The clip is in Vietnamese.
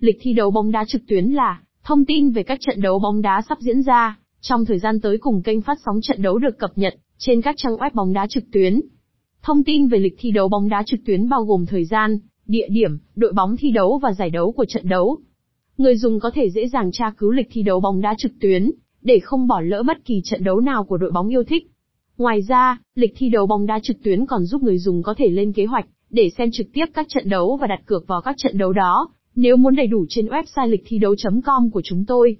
Lịch thi đấu bóng đá trực tuyến là thông tin về các trận đấu bóng đá sắp diễn ra trong thời gian tới cùng kênh phát sóng trận đấu được cập nhật trên các trang web bóng đá trực tuyến. Thông tin về lịch thi đấu bóng đá trực tuyến bao gồm thời gian, địa điểm, đội bóng thi đấu và giải đấu của trận đấu. Người dùng có thể dễ dàng tra cứu lịch thi đấu bóng đá trực tuyến để không bỏ lỡ bất kỳ trận đấu nào của đội bóng yêu thích. Ngoài ra, lịch thi đấu bóng đá trực tuyến còn giúp người dùng có thể lên kế hoạch để xem trực tiếp các trận đấu và đặt cược vào các trận đấu đó. Nếu muốn đầy đủ trên website lịch thi đấu.com của chúng tôi,